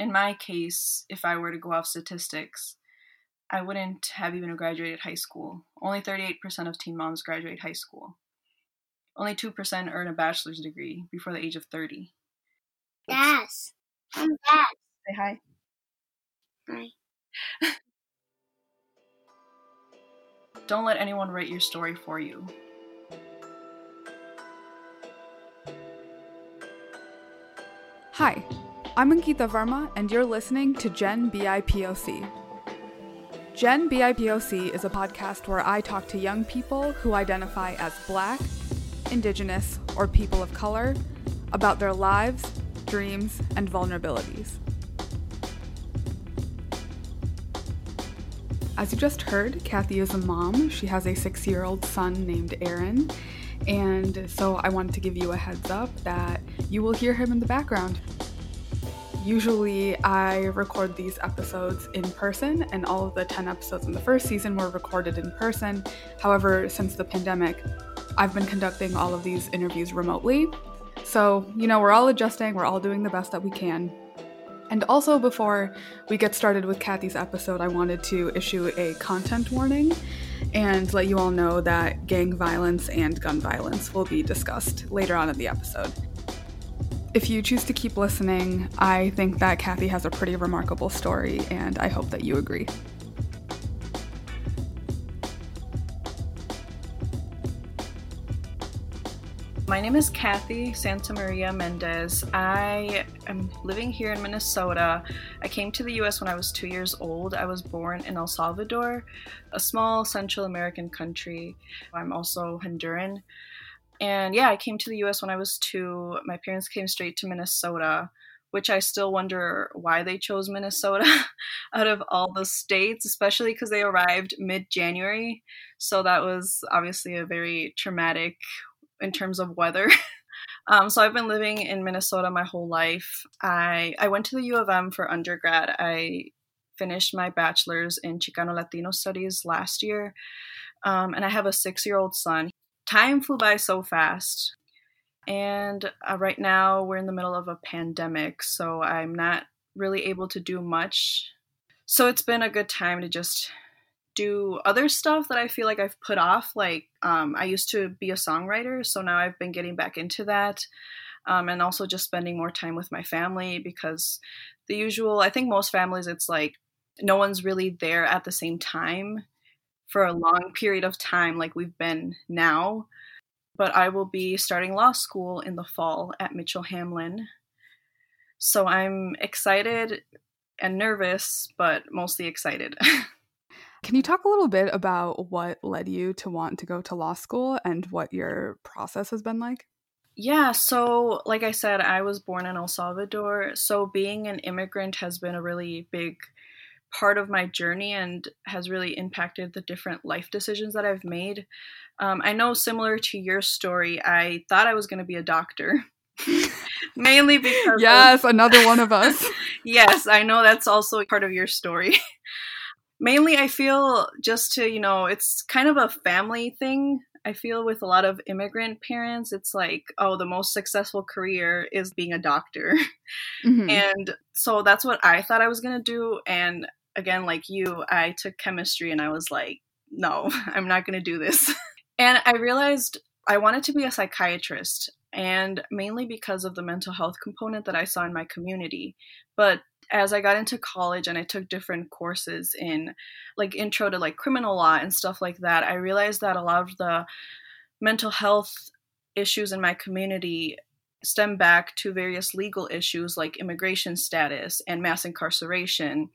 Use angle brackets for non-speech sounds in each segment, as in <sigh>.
in my case, if I were to go off statistics, I wouldn't have even graduated high school. Only 38% of teen moms graduate high school. Only 2% earn a bachelor's degree before the age of 30. Yes. I'm back. Say hi. Hi. <laughs> Don't let anyone write your story for you. Hi, I'm Ankita Verma, and you're listening to Gen BIPOC. Gen BIPOC is a podcast where I talk to young people who identify as Black, Indigenous, or people of color about their lives, dreams, and vulnerabilities. As you just heard, Kathy is a mom. She has a six year old son named Aaron. And so I wanted to give you a heads up that you will hear him in the background. Usually, I record these episodes in person, and all of the 10 episodes in the first season were recorded in person. However, since the pandemic, I've been conducting all of these interviews remotely. So, you know, we're all adjusting, we're all doing the best that we can. And also, before we get started with Kathy's episode, I wanted to issue a content warning and let you all know that gang violence and gun violence will be discussed later on in the episode. If you choose to keep listening, I think that Kathy has a pretty remarkable story, and I hope that you agree. My name is Kathy Santamaría-Méndez. I am living here in Minnesota. I came to the US when I was two years old. I was born in El Salvador, a small Central American country. I'm also Honduran. And yeah, I came to the US when I was two. My parents came straight to Minnesota, which I still wonder why they chose Minnesota <laughs> out of all the states, especially because they arrived mid January. So that was obviously a very traumatic in terms of weather. <laughs> um, so I've been living in Minnesota my whole life. I I went to the U of M for undergrad. I finished my bachelor's in Chicano Latino Studies last year, um, and I have a six year old son. Time flew by so fast. And uh, right now we're in the middle of a pandemic, so I'm not really able to do much. So it's been a good time to just do other stuff that I feel like I've put off. Like um, I used to be a songwriter, so now I've been getting back into that. Um, and also just spending more time with my family because the usual, I think most families, it's like no one's really there at the same time for a long period of time, like we've been now. But I will be starting law school in the fall at Mitchell Hamline. So I'm excited and nervous, but mostly excited. <laughs> Can you talk a little bit about what led you to want to go to law school and what your process has been like? Yeah, so like I said, I was born in El Salvador. So being an immigrant has been a really big part of my journey and has really impacted the different life decisions that I've made. Um, I know, similar to your story, I thought I was going to be a doctor. <laughs> Mainly because. Yes, of- another one of us. <laughs> yes, I know that's also part of your story mainly I feel just to, you know, it's kind of a family thing. I feel with a lot of immigrant parents, it's like, oh, the most successful career is being a doctor. Mm-hmm. And so that's what I thought I was going to do. And again, like you, I took chemistry and I was like, no, <laughs> I'm not going to do this. <laughs> and I realized I wanted to be a psychiatrist and mainly because of the mental health component that I saw in my community. But as I got into college and I took different courses in like intro to like criminal law and stuff like that, I realized that a lot of the mental health issues in my community stem back to various legal issues like immigration status and mass incarceration.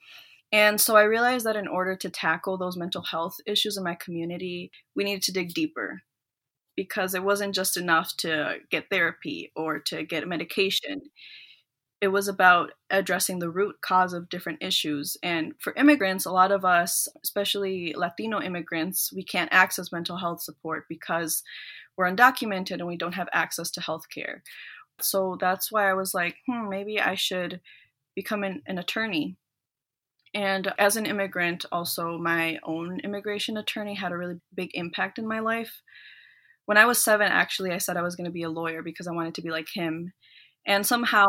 And so I realized that in order to tackle those mental health issues in my community, we needed to dig deeper because it wasn't just enough to get therapy or to get medication it was about addressing the root cause of different issues. And for immigrants, a lot of us, especially Latino immigrants, we can't access mental health support because we're undocumented and we don't have access to health care. So that's why I was like, hmm, maybe I should become an, an attorney. And as an immigrant, also my own immigration attorney had a really big impact in my life. When I was seven, actually, I said I was going to be a lawyer because I wanted to be like him. And somehow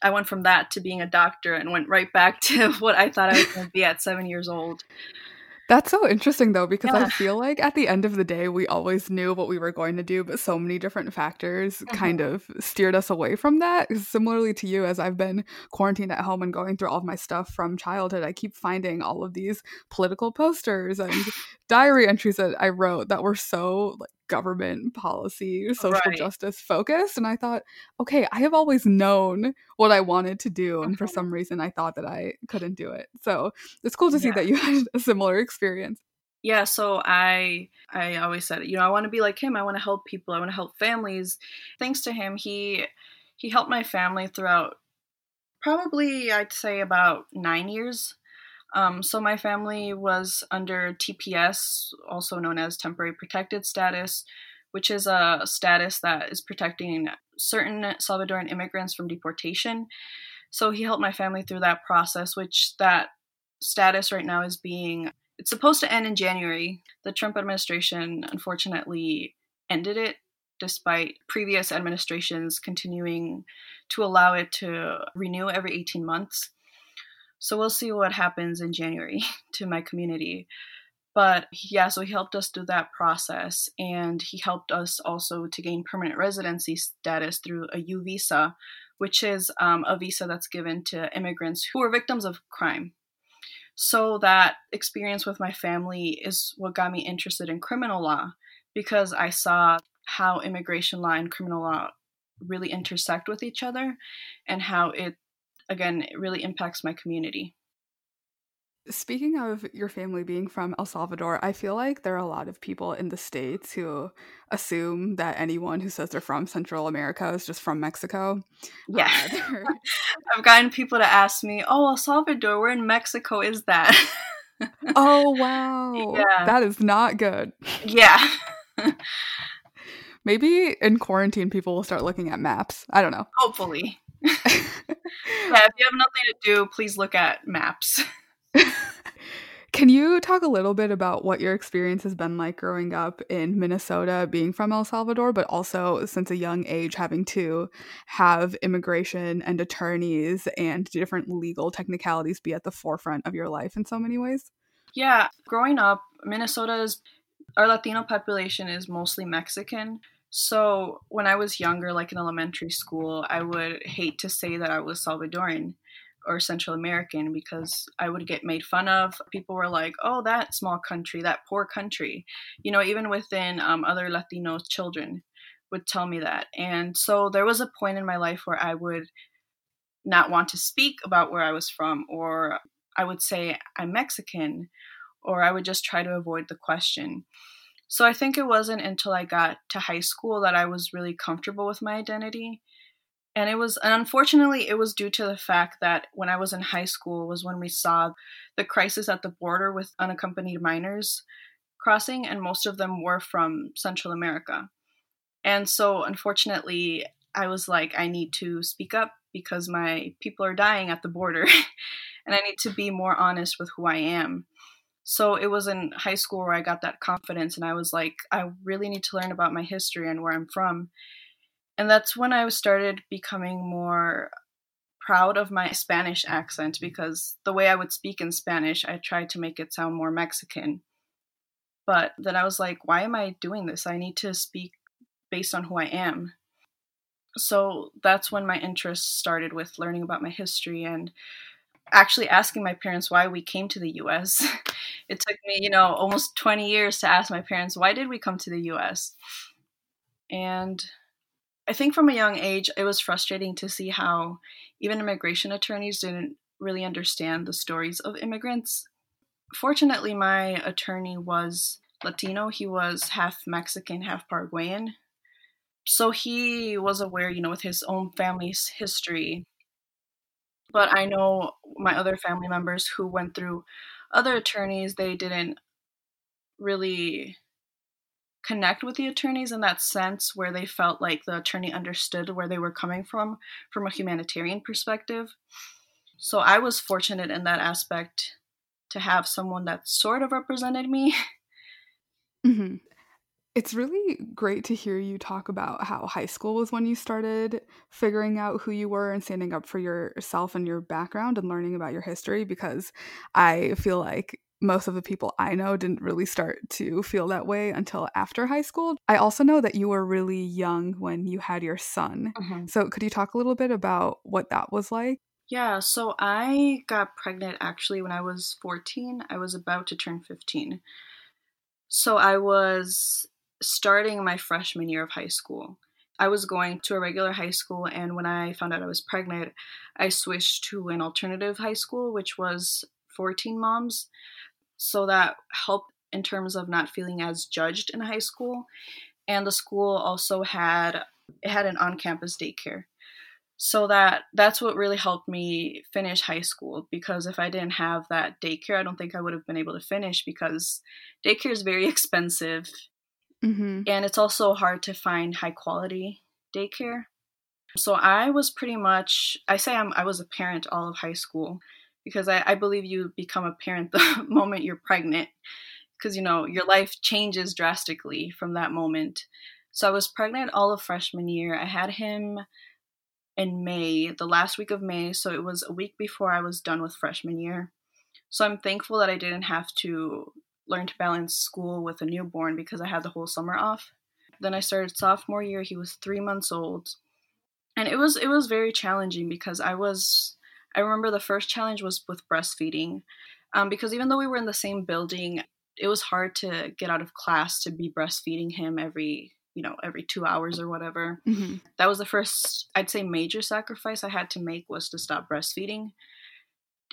I went from that to being a doctor and went right back <laughs> to what I thought I was going to be at seven years old. That's so interesting though, because Yeah. I feel like at the end of the day, we always knew what we were going to do, but so many different factors kind mm-hmm. of steered us away from that. Similarly to you, as I've been quarantined at home and going through all of my stuff from childhood, I keep finding all of these political posters and <laughs> diary entries that I wrote that were so like government policy, social Right. justice focused. And I thought, okay, I have always known what I wanted to do. And for Mhm. some reason, I thought that I couldn't do it. So it's cool to see Yeah. that you <laughs> had a similar experience. Yeah, so I I always said, you know, I want to be like him. I want to help people. I want to help families. Thanks to him, he he helped my family throughout probably I'd say about 9 years. Um, so my family was under TPS, also known as temporary protected status, which is a status that is protecting certain Salvadoran immigrants from deportation. So he helped my family through that process, which that status right now is being it's supposed to end in January. The Trump administration unfortunately ended it despite previous administrations continuing to allow it to renew every 18 months. So we'll see what happens in January <laughs> to my community. But yeah, so he helped us through that process and he helped us also to gain permanent residency status through a U visa, which is um, a visa that's given to immigrants who are victims of crime. So that experience with my family is what got me interested in criminal law because I saw how immigration law and criminal law really intersect with each other and how it again it really impacts my community. Speaking of your family being from El Salvador, I feel like there are a lot of people in the States who assume that anyone who says they're from Central America is just from Mexico. Yeah. Uh, <laughs> I've gotten people to ask me, "Oh, El Salvador, where in Mexico is that?" <laughs> oh, wow. Yeah. That is not good. yeah. <laughs> Maybe in quarantine, people will start looking at maps. I don't know. Hopefully. Yeah, if you have nothing to do, please look at maps. <laughs> Can you talk a little bit about what your experience has been like growing up in Minnesota, being from El Salvador, but also since a young age having to have immigration and attorneys and different legal technicalities be at the forefront of your life in so many ways? Yeah, growing up, Minnesota's our Latino population is mostly Mexican. So when I was younger, like in elementary school, I would hate to say that I was Salvadoran or Central American because I would get made fun of. People were like, "Oh, that small country, that poor country," you know. Even within um, other Latino children would tell me that, and so there was a point in my life where I would not want to speak about where I was from, or I would say I'm Mexican, or I would just try to avoid the question. So I think it wasn't until I got to high school that I was really comfortable with my identity. And it was, and unfortunately, it was due to the fact that when I was in high school was when we saw the crisis at the border with unaccompanied minors crossing, and most of them were from Central America. And so, unfortunately, I was like, I need to speak up because my people are dying at the border, <laughs> and I need to be more honest with who I am. So it was in high school where I got that confidence, and I was like, I really need to learn about my history and where I'm from. And that's when I started becoming more proud of my Spanish accent because the way I would speak in Spanish, I tried to make it sound more Mexican. But then I was like, why am I doing this? I need to speak based on who I am. So that's when my interest started with learning about my history and actually asking my parents why we came to the US. <laughs> it took me, you know, almost 20 years to ask my parents, why did we come to the US? And I think from a young age, it was frustrating to see how even immigration attorneys didn't really understand the stories of immigrants. Fortunately, my attorney was Latino. He was half Mexican, half Paraguayan. So he was aware, you know, with his own family's history. But I know my other family members who went through other attorneys, they didn't really connect with the attorneys in that sense where they felt like the attorney understood where they were coming from from a humanitarian perspective. So I was fortunate in that aspect to have someone that sort of represented me. hmm It's really great to hear you talk about how high school was when you started figuring out who you were and standing up for yourself and your background and learning about your history because I feel like most of the people I know didn't really start to feel that way until after high school. I also know that you were really young when you had your son. Mhm. So, could you talk a little bit about what that was like? Yeah, so I got pregnant actually when I was 14. I was about to turn 15. So I was starting my freshman year of high school. I was going to a regular high school, and when I found out I was pregnant, I switched to an alternative high school, which was 14 moms. So that helped in terms of not feeling as judged in high school. And the school also had it had an on-campus daycare so that that's what really helped me finish high school because if i didn't have that daycare i don't think i would have been able to finish because daycare is very <laughs> expensive Mm-hmm. and it's also hard to find high quality daycare so i was pretty much i say I'm, i was a parent all of high school because I, I believe you become a parent the <laughs> moment you're pregnant because you know your life changes drastically from that moment so i was pregnant all of freshman year i had him in May, the last week of May, so it was a week before I was done with freshman year. So I'm thankful that I didn't have to learn to balance school with a newborn because I had the whole summer off. Then I started sophomore year, he was 3 months old. And it was it was very challenging because I was I remember the first challenge was with breastfeeding. Um, because even though we were in the same building, it was hard to get out of class to be breastfeeding him every you know every two hours or whatever Mm-hmm. that was the first i'd say major sacrifice i had to make was to stop breastfeeding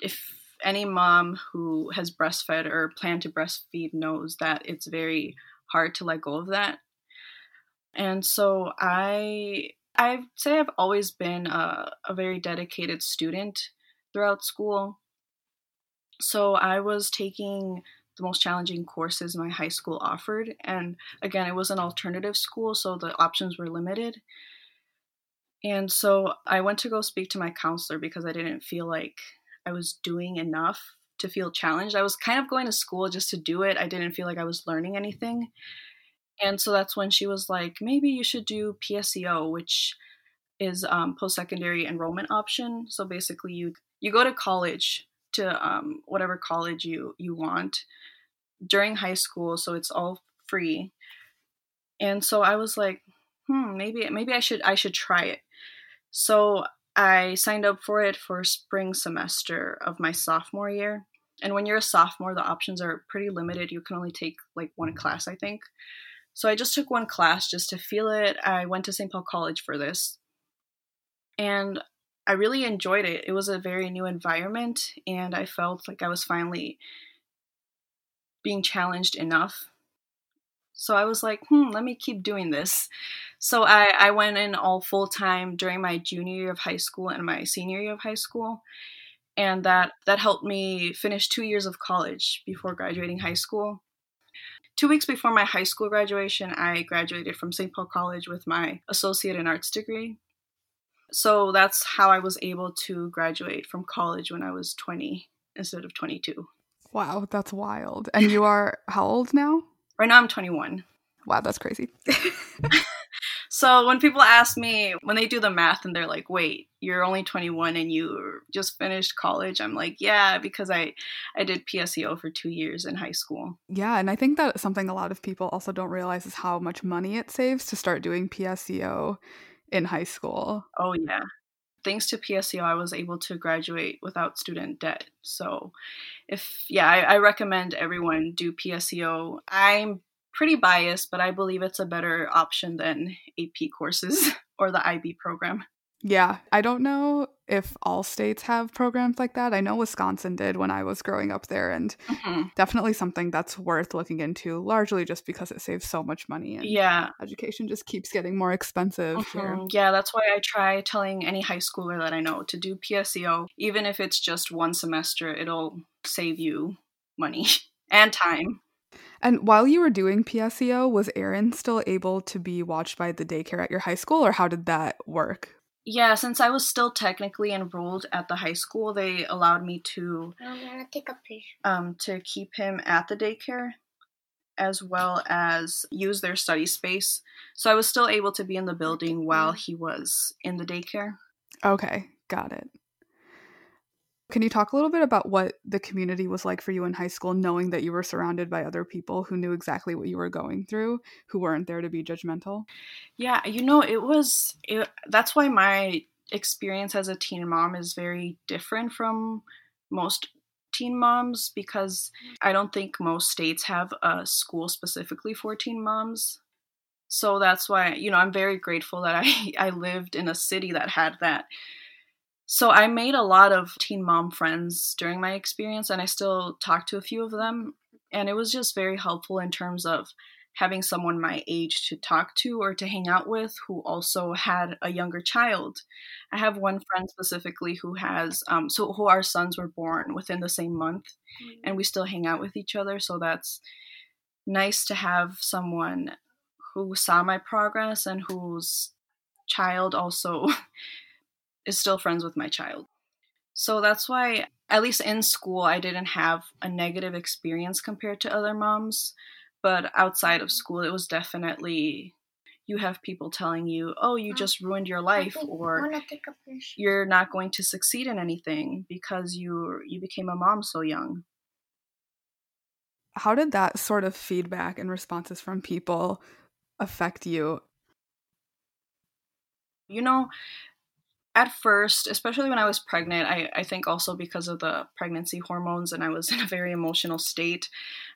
if any mom who has breastfed or plan to breastfeed knows that it's very hard to let go of that. And so i i'd say i've always been a, a very dedicated student throughout school. So i was taking the most challenging courses my high school offered. And again it was an alternative school so the options were limited. And so I went to go speak to my counselor because I didn't feel like I was doing enough to feel challenged. I was kind of going to school just to do it. I didn't feel like I was learning anything. And so that's when she was like, maybe you should do PSEO, which is um, post secondary enrollment option. So basically, you you go to college to um, whatever college you you want during high school, so it's all free. And so I was like, hmm, maybe maybe I should I should try it. So I signed up for it for spring semester of my sophomore year. And when you're a sophomore, the options are pretty limited. You can only take like one class, I think. So I just took one class just to feel it. I went to St. Paul College for this. And I really enjoyed it. It was a very new environment, and I felt like I was finally being challenged enough. So I was like, hmm, let me keep doing this. So I, I went in all full time during my junior year of high school and my senior year of high school. And that, that helped me finish two years of college before graduating high school. Two weeks before my high school graduation, I graduated from St. Paul College with my associate in arts degree. So that's how I was able to graduate from college when I was 20 instead of 22. Wow, that's wild. And you are how old now? Right now I'm 21. Wow, that's crazy. <laughs> <laughs> So when people ask me, when they do the math and they're like, wait, you're only 21 and you just finished college, I'm like, yeah, because I, I did PSEO for two years in high school. Yeah, and I think that something a lot of people also don't realize is how much money it saves to start doing PSEO in high school. Oh, yeah. Thanks to PSEO, I was able to graduate without student debt. So, if, yeah, I, I recommend everyone do PSEO. I'm pretty biased, but I believe it's a better option than AP courses <laughs> or the IB program. Yeah, I don't know if all states have programs like that. I know Wisconsin did when I was growing up there, and Mhm. definitely something that's worth looking into, largely just because it saves so much money and Yeah, education just keeps getting more expensive. Mhm. Yeah, that's why I try telling any high schooler that I know to do PSEO. Even if it's just one semester, it'll save you money <laughs> and time. And while you were doing PSEO, was Aaron still able to be watched by the daycare at your high school, or how did that work? Yeah, since I was still technically enrolled at the high school, they allowed me to I'm gonna take a picture. um, to keep him at the daycare as well as use their study space. So I was still able to be in the building while he was in the daycare. Okay, got it. Can you talk a little bit about what the community was like for you in high school, knowing that you were surrounded by other people who knew exactly what you were going through, who weren't there to be judgmental? Yeah, you know, it was, it, that's why my experience as a teen mom is very different from most teen moms because I don't think most states have a school specifically for teen moms. So that's why, you know, I'm very grateful that I, <laughs> I lived in a city that had that. So I made a lot of teen mom friends during my experience, and I still talk to a few of them. And it was just very helpful in terms of having someone my age to talk to or to hang out with who also had a younger child. I have one friend specifically who has, um, so who our sons were born within the same month, mm-hmm. and we still hang out with each other. So that's nice to have someone who saw my progress and whose child also <laughs> is still friends with my child. So that's why, at least in school, I didn't have a negative experience compared to other moms. But outside of school, it was definitely you have people telling you, oh, you just ruined your life, or you're not going to succeed in anything because you you became a mom so young. How did that sort of feedback and responses from people affect you? You know, at first, especially when I was pregnant, I, I think also because of the pregnancy hormones and I was <laughs> in a very emotional state,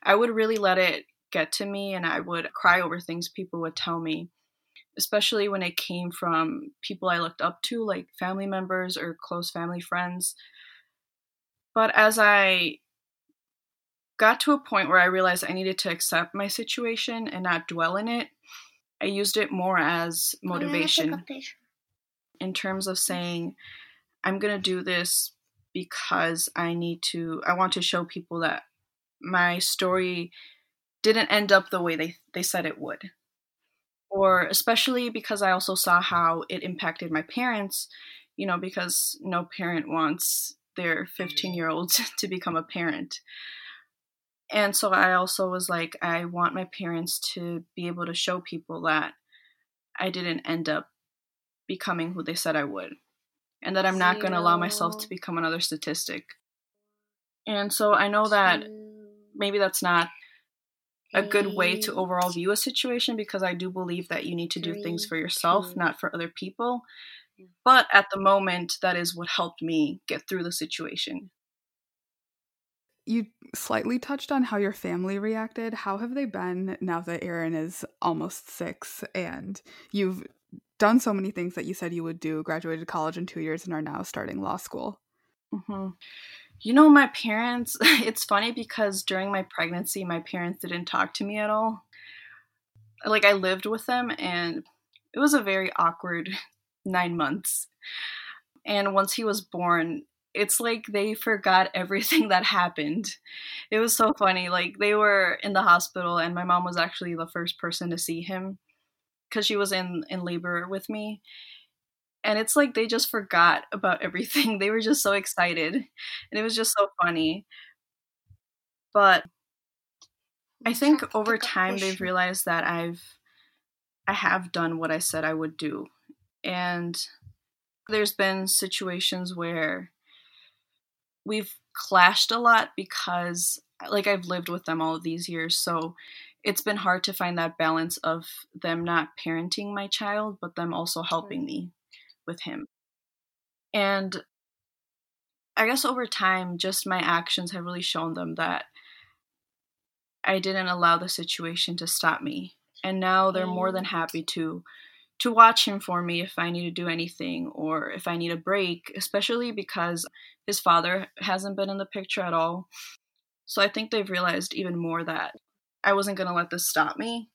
I would really let it get to me and I would cry over things people would tell me, especially when it came from people I looked up to, like family members or close family friends. But as I got to a point where I realized I needed to accept my situation and not dwell in it, I used it more as motivation in terms of saying, I'm going to do this because I need to, I want to show people that my story didn't end up the way they, they said it would. Or especially because I also saw how it impacted my parents, you know, because no parent wants their mm-hmm. 15 year old <laughs> to become a parent. And so I also was like, I want my parents to be able to show people that I didn't end up becoming who they said I would, and that I'm not going to allow myself to become another statistic. And so I know that maybe that's not a good way to overall view a situation because I do believe that you need to do things for yourself, not for other people. But at the moment, that is what helped me get through the situation. You slightly touched on how your family reacted. How have they been now that Aaron is almost six and you've done so many things that you said you would do, graduated college in two years, and are now starting law school. Mm-hmm. You know, my parents, <laughs> it's funny because during my pregnancy, my parents didn't talk to me at all. Like, I lived with them, and it was a very awkward <laughs> nine months. And once he was born, it's like they forgot <laughs> everything that happened. It was so funny. Like, they were in the hospital, and my mom was actually the first person to see him because she was in in labor with me. And it's like they just forgot about <laughs> everything. They were just so excited. And it was just so funny. But i think over time they've realized that i've i have done what i said i would do. And there's been situations where we've clashed a lot because like I've lived with them all of these years. So it's been hard to find that balance of them not parenting my child, but them also helping me with him. And I guess over time, just my actions have really shown them that I didn't allow the situation to stop me. And now they're more than happy to to watch him for me if I need to do anything or if I need a break, especially because his father hasn't been in the picture at all. So I think they've realized even more that I wasn't going to let this stop me.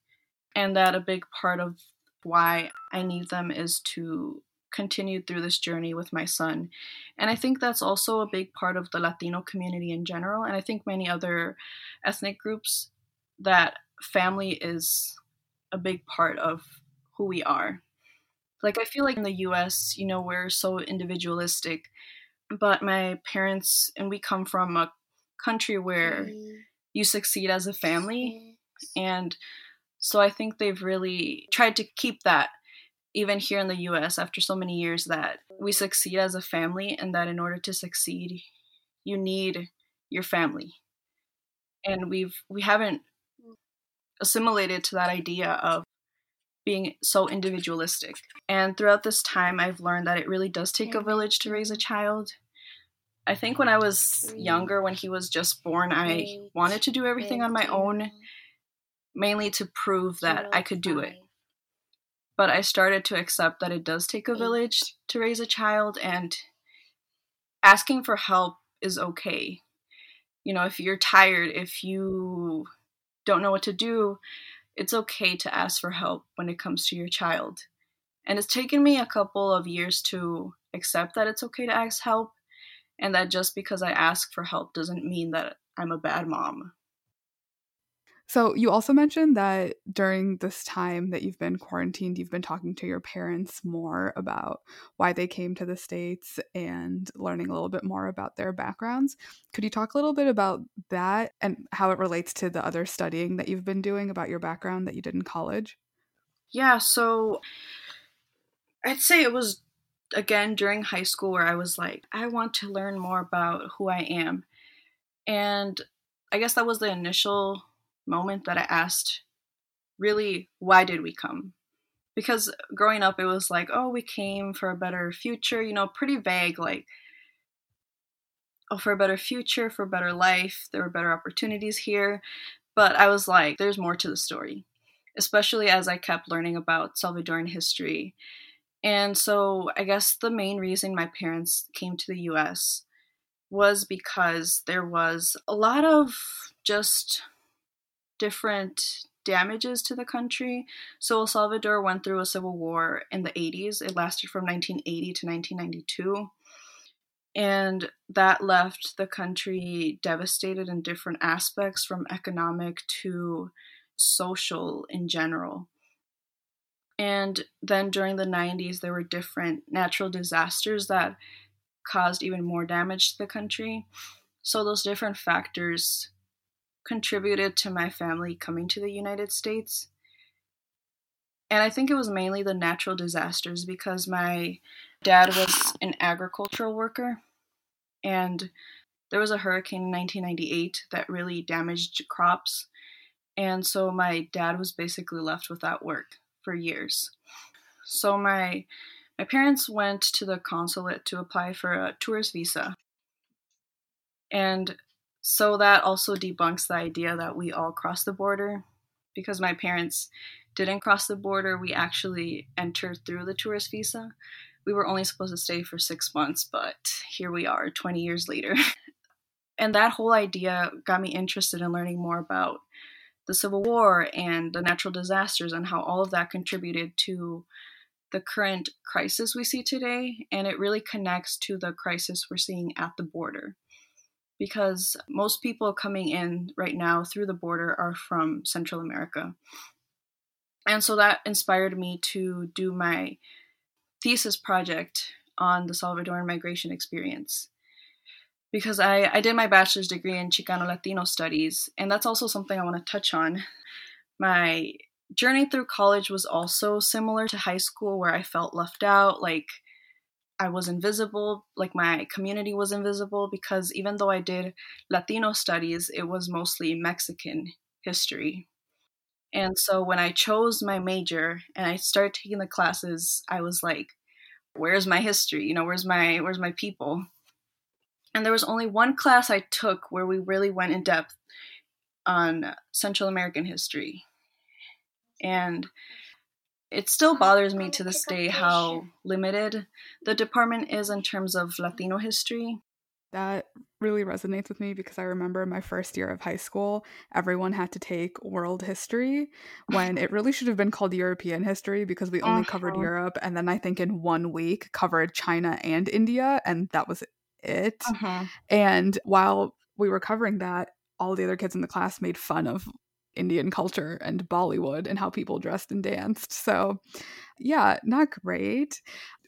And that a big part of why I need them is to continue through this journey with my son. And I think that's also a big part of the Latino community in general. And I think many other ethnic groups that family is a big part of who we are. Like, I feel like in the US, you know, we're so individualistic, but my parents and we come from a country where mm. You succeed as a family. And so I think they've really tried to keep that even here in the US after so many years that we succeed as a family and that in order to succeed you need your family. And we've we haven't assimilated to that idea of being so individualistic. And throughout this time I've learned that it really does take a village to raise a child. I think when I was younger when he was just born I wanted to do everything on my own mainly to prove that I could do it. but I started to accept that it does take a village to raise a child and asking for help is okay. You know, if you're tired, if you don't know what to do, it's okay to ask for help when it comes to your child. And it's taken me a couple of years to accept that it's okay to ask help and that just because I ask for help doesn't mean that I'm a bad mom. So, you also mentioned that during this time that you've been quarantined, you've been talking to your parents more about why they came to the States and learning a little bit more about their backgrounds. Could you talk a little bit about that and how it relates to the other studying that you've been doing about your background that you did in college? Yeah, so I'd say it was again during high school where I was like, I want to learn more about who I am. And I guess that was the initial moment that I asked, really, why did we come? Because growing up, it was like, oh, we came for a better future, you know, pretty vague, like, oh, for a better future, for a better life, there were better opportunities here. But I was like, there's more to the story, especially as I kept learning about Salvadoran history. And so I guess the main reason my parents came to the US was because there was a lot of just different damages to the country. So El Salvador went through a civil war in the 80s. It lasted from 1980 to 1992. And that left the country devastated in different aspects from economic to social in general. And then during the 90s, there were different natural disasters that caused even more damage to the country. So, those different factors contributed to my family coming to the United States. And I think it was mainly the natural disasters because my dad was an agricultural worker and there was a hurricane in 1998 that really damaged crops. And so my dad was basically left without work for years. So my my parents went to the consulate to apply for a tourist visa. And so that also debunks the idea that we all cross the border because my parents didn't cross the border. We actually entered through the tourist visa. We were only supposed to stay for six months, but here we are 20 years later. <laughs> and that whole idea got me interested in learning more about the Civil War and the natural disasters and how all of that contributed to the current crisis we see today. And it really connects to the crisis we're seeing at the border because most people coming in right now through the border are from Central America. And so that inspired me to do my thesis project on the Salvadoran migration experience. Because I, I did my bachelor's degree in Chicano Latino studies, and that's also something I want to touch on. My journey through college was also similar to high school, where I felt left out. Like, I was invisible, like my community was invisible because even though I did Latino studies, it was mostly Mexican history. And so when I chose my major and I started taking the classes, I was like, where's my history? You know, where's my where's my people? And there was only one class I took where we really went in depth on Central American history. And it still bothers me to this day how limited the department is in terms of Latino history. That really resonates with me because I remember my first year of high school, everyone had to take world history when it really should have been called European history because we only uh-huh. covered Europe. And then I think in one week covered China and India, and that was it. Uh-huh. And while we were covering that, all the other kids in the class made fun of Indian culture and Bollywood and how people dressed and danced. So, yeah, not great.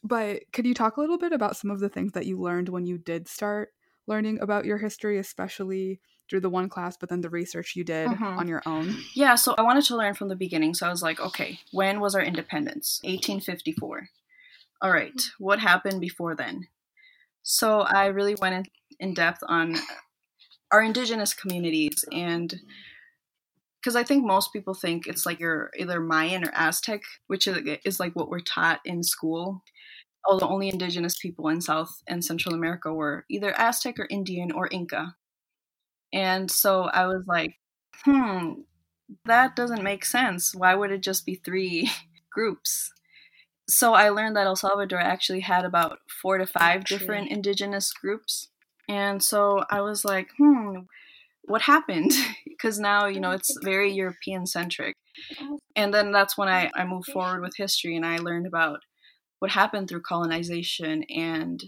But could you talk a little bit about some of the things that you learned when you did start learning about your history, especially through the one class, but then the research you did Mhm. on your own? Yeah, so I wanted to learn from the beginning. So I was like, okay, when was our independence? 1854. All right, what happened before then? So I really went in, depth on our indigenous communities and because I think most people think it's like you're either Mayan or Aztec, which is, is like what we're taught in school. Although only indigenous people in South and Central America were either Aztec or Indian or Inca. And so I was like, hmm, that doesn't make sense. Why would it just be three <laughs> groups? So I learned that El Salvador actually had about four to five different indigenous groups. And so I was like, hmm, what happened? <laughs> Because now, you know, it's very European centric. And then that's when I, I moved forward with history and I learned about what happened through colonization and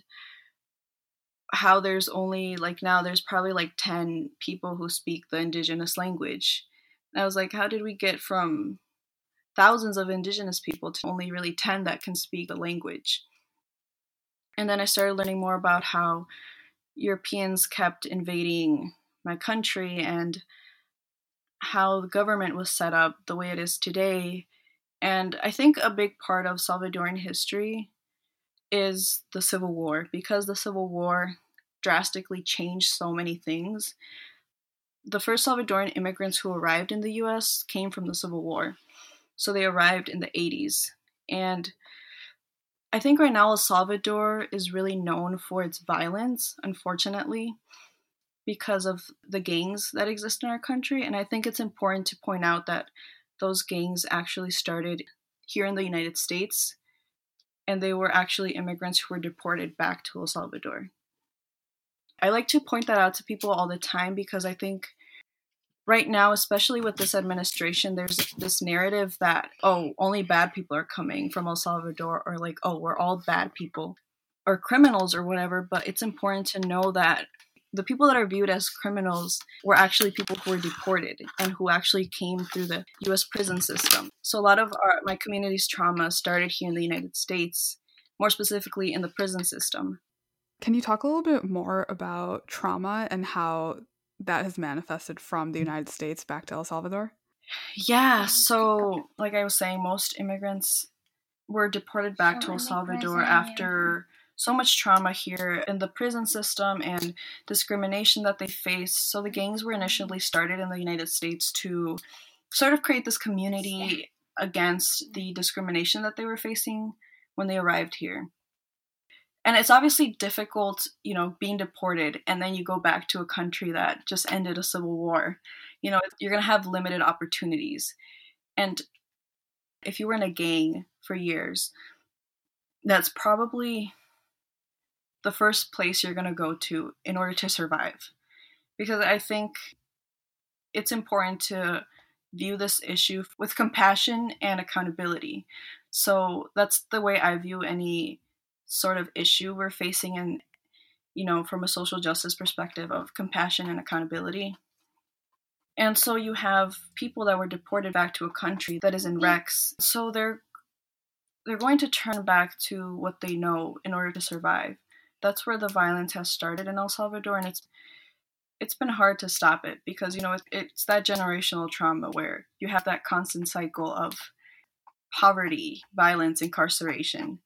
how there's only like now there's probably like 10 people who speak the indigenous language. And I was like, how did we get from thousands of indigenous people to only really 10 that can speak the language? And then I started learning more about how Europeans kept invading my country and how the government was set up the way it is today. And I think a big part of Salvadoran history is the Civil War because the Civil War drastically changed so many things. The first Salvadoran immigrants who arrived in the US came from the Civil War. So they arrived in the 80s. And I think right now El Salvador is really known for its violence, unfortunately, because of the gangs that exist in our country. And I think it's important to point out that those gangs actually started here in the United States and they were actually immigrants who were deported back to El Salvador. I like to point that out to people all the time because I think right now, especially with this administration, there's this narrative that, oh, only bad people are coming from El Salvador, or like, oh, we're all bad people or criminals or whatever. But it's important to know that the people that are viewed as criminals were actually people who were deported and who actually came through the US prison system. So a lot of our, my community's trauma started here in the United States, more specifically in the prison system. Can you talk a little bit more about trauma and how that has manifested from the mm. United States back to El Salvador? Yeah, so like I was saying, most immigrants were deported back to El Salvador after so much trauma here in the prison system and discrimination that they faced. So the gangs were initially started in the United States to sort of create this community against the discrimination that they were facing when they arrived here. And it's obviously difficult, you know, being deported and then you go back to a country that just ended a civil war. You know, you're going to have limited opportunities. And if you were in a gang for years, that's probably the first place you're going to go to in order to survive. Because I think it's important to view this issue with compassion and accountability. So that's the way I view any sort of issue we're facing and you know from a social justice perspective of compassion and accountability. And so you have people that were deported back to a country that is in wrecks. So they're they're going to turn back to what they know in order to survive. That's where the violence has started in El Salvador and it's it's been hard to stop it because you know it, it's that generational trauma where you have that constant cycle of poverty, violence, incarceration.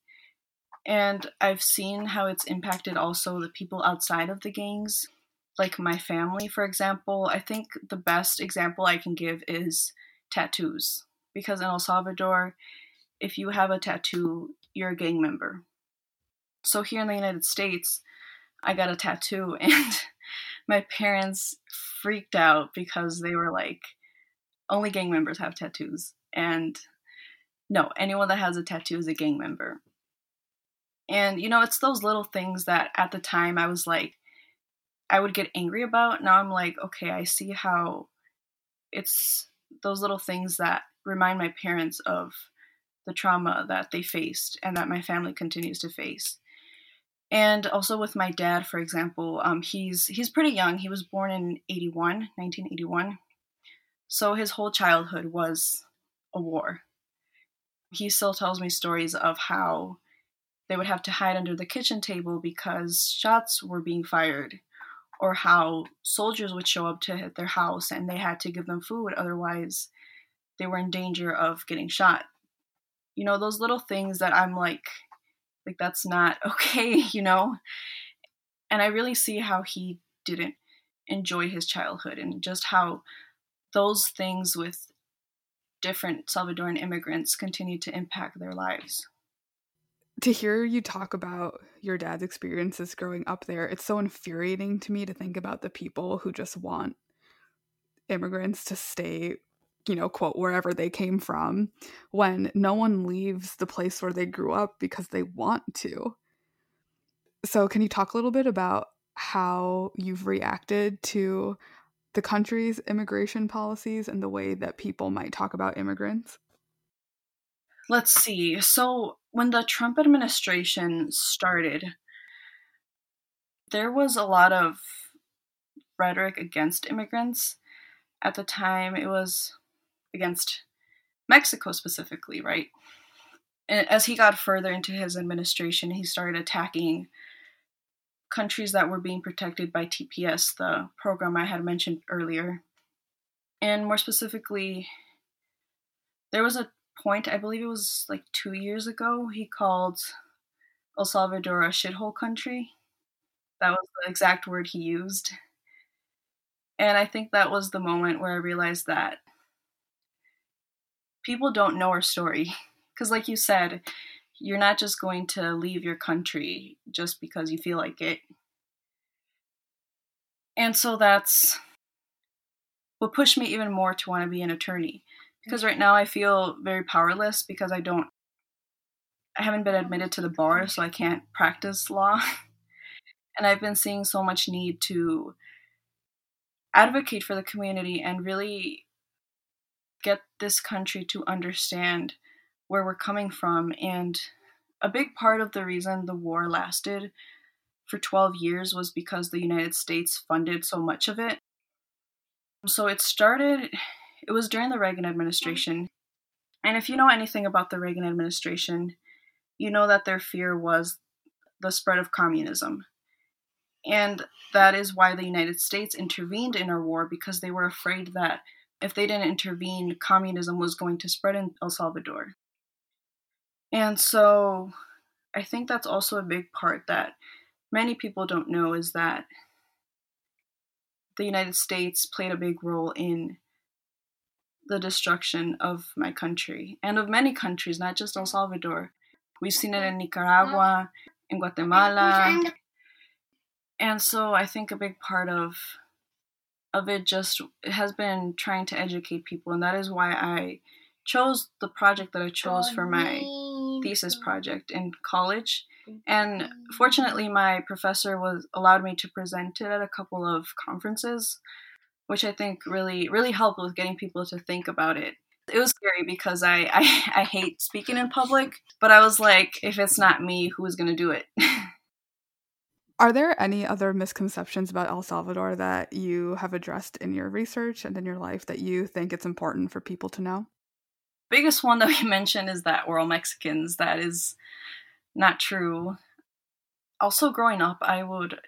And I've seen how it's impacted also the people outside of the gangs, like my family, for example. I think the best example I can give is tattoos. Because in El Salvador, if you have a tattoo, you're a gang member. So here in the United States, I got a tattoo <laughs> and my parents freaked out because they were like, only gang members have tattoos. And no, anyone that has a tattoo is a gang member. And, you know, it's those little things that at the time I was like, I would get angry about. Now I'm like, okay, I see how it's those little things that remind my parents of the trauma that they faced and that my family continues to face. And also with my dad, for example, um, he's he's pretty young. He was born in 81, 1981. So his whole childhood was a war. He still tells me stories of how they would have to hide under the kitchen table because shots were being fired or how soldiers would show up to hit their house and they had to give them food, otherwise, they were in danger of getting shot. You know, those little things that I'm like, like that's not <laughs> okay, you know? And I really see how he didn't enjoy his childhood and just how those things with different Salvadoran immigrants continue to impact their lives. To hear you talk about your dad's experiences growing up there, it's so infuriating to me to think about the people who just want immigrants to stay, you know, quote, wherever they came from, when no one leaves the place where they grew up because they want to. So, can you talk a little bit about how you've reacted to the country's immigration policies and the way that people might talk about immigrants? Let's see. So, when the Trump administration started, there was a lot of rhetoric against immigrants. At the time, it was against Mexico specifically, right? And as he got further into his administration, he started attacking countries that were being protected by TPS, the program I had mentioned earlier. And more specifically, there was a point, I believe it was like two years ago, he called El Salvador a shithole country. That was the exact word he used. And I think that was the moment where I realized that people don't know our story. Because, like you said, you're not just going to leave your country just because you feel like it. And so that's what pushed me even more to want to be an attorney. Because right now I feel very powerless because I don't, I haven't been admitted to the bar, mm. so I can't practice law. <laughs> and I've been seeing so much need to advocate for the community and really get this country to understand where we're coming from. And a big part of the reason the war lasted for 12 years was because the United States funded so much of it. So it started, it was during the Reagan administration. And if you know anything about the Reagan administration, you know that their fear was the spread of communism. And that is why the United States intervened in our war because they were afraid that if they didn't intervene, communism was going to spread in El Salvador. And so I think that's also a big part that many people don't know is that the United States played a big role in the destruction of my country and of many countries, not just El Salvador. We've seen it in Nicaragua, in Guatemala. And so I think a big part of of it just has been trying to educate people and that is why I chose the project that I chose for my thesis project in college. And fortunately, my professor was allowed me to present it at a couple of conferences, which I think really really helped with getting people to think about it. It was scary because I <laughs> I, I hate speaking in public, but I was like, if it's not me, who is going to do it? <laughs> Are there any other misconceptions about El Salvador that you have addressed in your research and in your life that you think it's important for people to know? biggest one <laughs> that we mentioned is that we're all Mexicans. That is not true. Also, growing up, I would,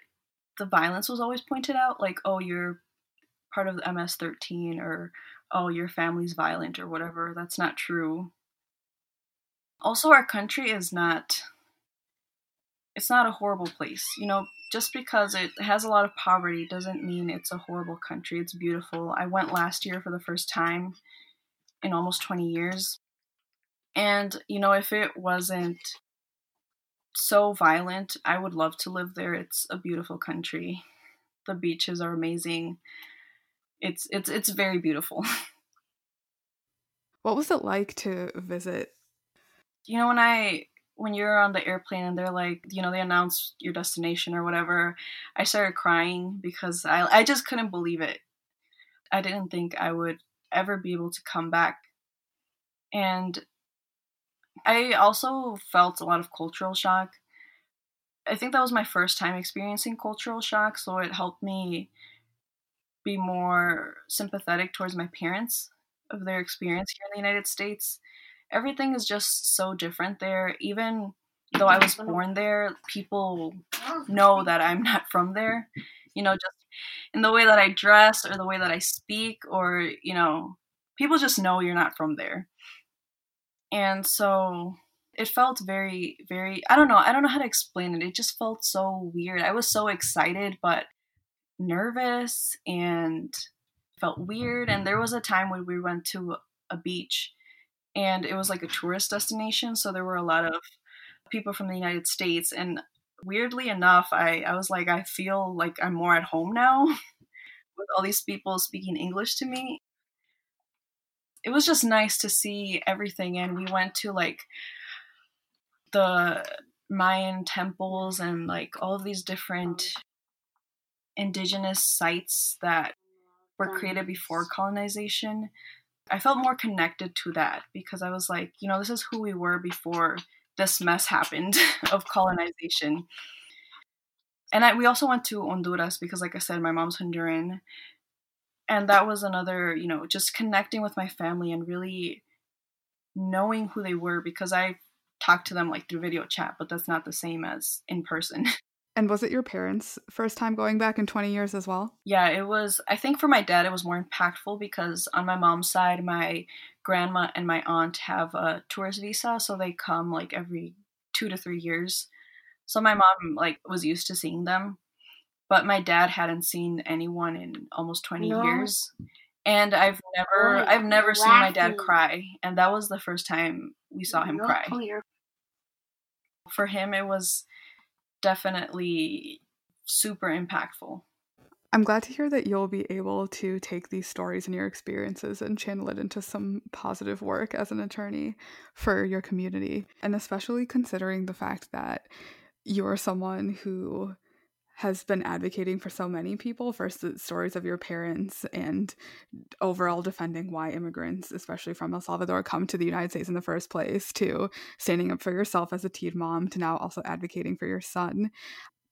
the violence was always pointed out like, oh, you're part of the MS 13, or oh, your family's violent, or whatever. That's not true. Also, our country is not, it's not a horrible place. You know, just because it has a lot of poverty doesn't mean it's a horrible country. It's beautiful. I went last year for the first time in almost 20 years. And, you know, if it wasn't so violent, I would love to live there. It's a beautiful country. The beaches are amazing. It's it's it's very beautiful. <laughs> What was it like to visit? You know, when I when you're on the airplane and they're like, you know, they announce your destination or whatever, I started crying because I I just couldn't believe it. I didn't think I would ever be able to come back. And I also felt a lot of cultural shock. I think that was my first time experiencing cultural shock, so it helped me be more sympathetic towards my parents of their experience here in the United States. Everything is just so different there. Even though I was born there, people know that I'm not from there. You know, just in the way that I dress or the way that I speak, or, you know, people just know you're not from there. And so it felt very, very, I don't know, I don't know how to explain it. It just felt so weird. I was so excited, but nervous and felt weird. And there was a time when we went to a beach and it was like a tourist destination. So there were a lot of people from the United States. And weirdly enough, I, I was like, I feel like I'm more at home now <laughs> with all these people speaking English to me. It was just nice to see everything. And we went to like the Mayan temples and like all of these different indigenous sites that were oh, created before colonization. I felt more connected to that because I was like, you know, this is who we were before this mess happened <laughs> of colonization. And I, we also went to Honduras because, like I said, my mom's Honduran. And that was another, you know, just connecting with my family and really knowing who they were because I talked to them like through video chat, but that's not the same as in person. <laughs> And was it your parents' first time going back in 20 years as well? Yeah, it was. I think for my dad, it was more impactful because on my mom's side, my grandma and my aunt have a tourist visa, so they come like every two to three years. So my mom like was used to seeing them, but my dad hadn't seen anyone in almost 20 no. years. And I've never, oh, I've never laughing. seen my dad cry, and that was the first time we saw him no, cry. For him, it was definitely super impactful. I'm glad to hear that you'll be able to take these stories and your experiences and channel it into some positive work as an attorney for your community. And especially considering the fact that you're someone who has been advocating for so many people first the stories of your parents and overall defending why immigrants, especially from El Salvador, come to the United States in the first place, to standing up for yourself as a teen mom, to now also advocating for your son.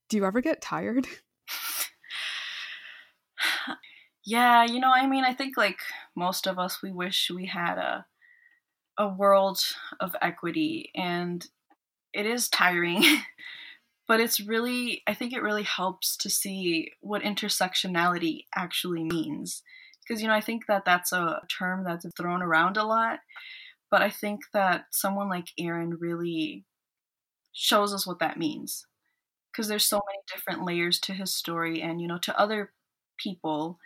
Do you ever get tired? <laughs> yeah, you know, I mean, I think like most of us, we wish we had a a world of equity, and it is tiring. <laughs> but it's really i think it really helps to see what intersectionality actually means. Because you know i think that that's a term that's thrown around a lot but i think that someone like aaron really shows us what that means. Because there's so many different layers to his story and you know to other people.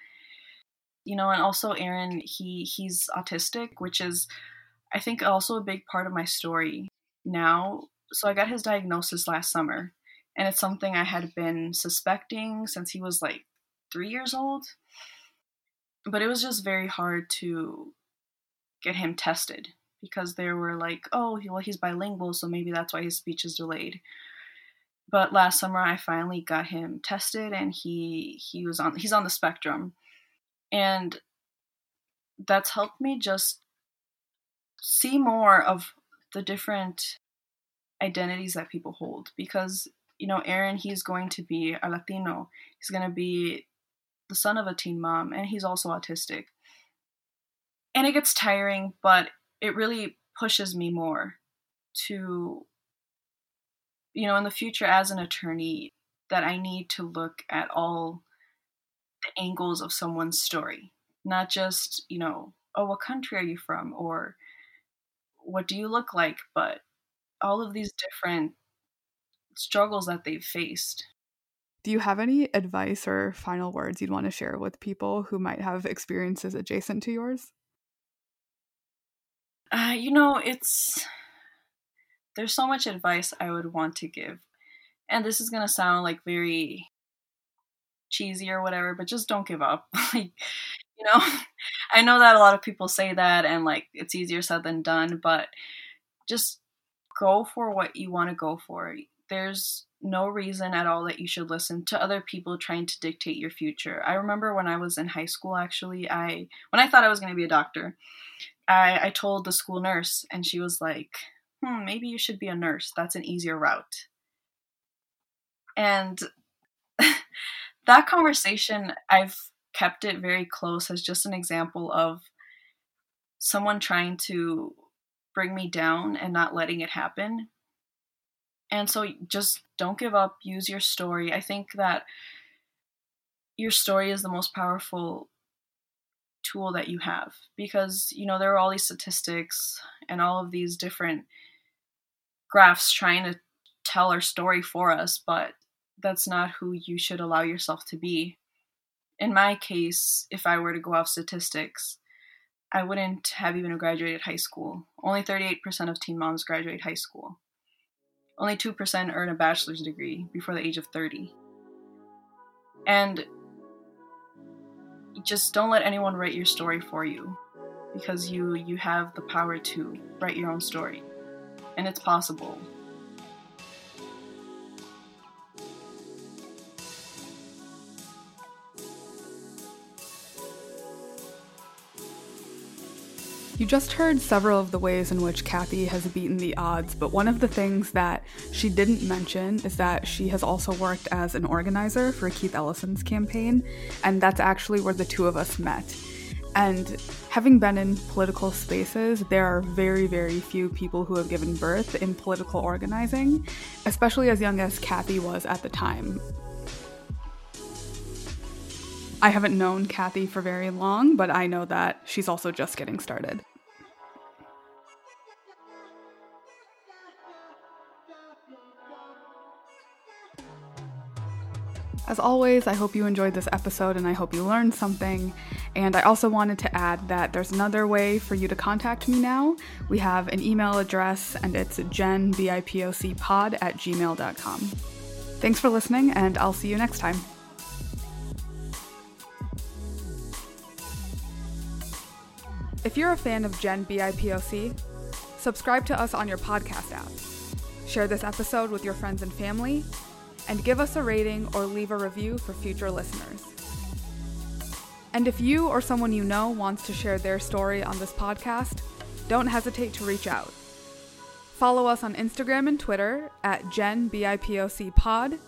You know and also aaron he he's autistic which is i think also a big part of my story now. So i got his diagnosis last summer and it's something I had been suspecting since he was like three years old. But it was just very hard to get him tested because they were like, oh, well, he's bilingual, so maybe that's why his speech is delayed. But last summer, I finally got him tested, and he he was on he's on the spectrum, and that's helped me just see more of the different identities that people hold because you know, Aaron, he's going to be a Latino. He's going to be the son of a teen mom, and he's also autistic. And it gets tiring, but it really pushes me more to, you know, in the future as an attorney, that I need to look at all the angles of someone's story, not just, you know, oh, what country are you from? Or what do you look like? But all of these different struggles that they've faced. Do you have any advice or final words you'd want to share with people who might have experiences adjacent to yours? Uh, you know, it's there's so much advice I would want to give. And this is going to sound like very cheesy or whatever, but just don't give up. <laughs> like, you know, I know that a lot of people say that and like it's easier said than done, but just go for what you want to go for there's no reason at all that you should listen to other people trying to dictate your future. I remember when I was in high school actually, I when I thought I was going to be a doctor, I I told the school nurse and she was like, "Hmm, maybe you should be a nurse. That's an easier route." And <laughs> that conversation I've kept it very close as just an example of someone trying to bring me down and not letting it happen and so just don't give up, use your story. I think that your story is the most powerful tool that you have because you know there are all these statistics and all of these different graphs trying to tell our story for us but that's not who you should allow yourself to be. In my case if i were to go off statistics i wouldn't have even graduated high school. Only 38% of teen moms graduate high school only 2% earn a bachelor's degree before the age of 30 and just don't let anyone write your story for you because you you have the power to write your own story. And it's possible You just heard several of the ways in which Kathy has beaten the odds, but one of the things that she didn't mention is that she has also worked as an organizer for Keith Ellison's campaign, and that's actually where the two of us met. And having been in political spaces, there are very, very few people who have given birth in political organizing, especially as young as Kathy was at the time. I haven't known Kathy for very long, but I know that she's also just getting started. As always, I hope you enjoyed this episode and I hope you learned something. And I also wanted to add that there's another way for you to contact me now. We have an email address and it's genbipocpod at gmail.com. Thanks for listening, and I'll see you next time. If you're a fan of Gen BIPOC, subscribe to us on your podcast app. Share this episode with your friends and family, and give us a rating or leave a review for future listeners. And if you or someone you know wants to share their story on this podcast, don't hesitate to reach out. Follow us on Instagram and Twitter at GenBIPOCPod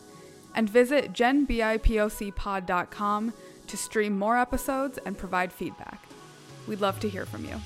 and visit genbipocpod.com to stream more episodes and provide feedback. We'd love to hear from you.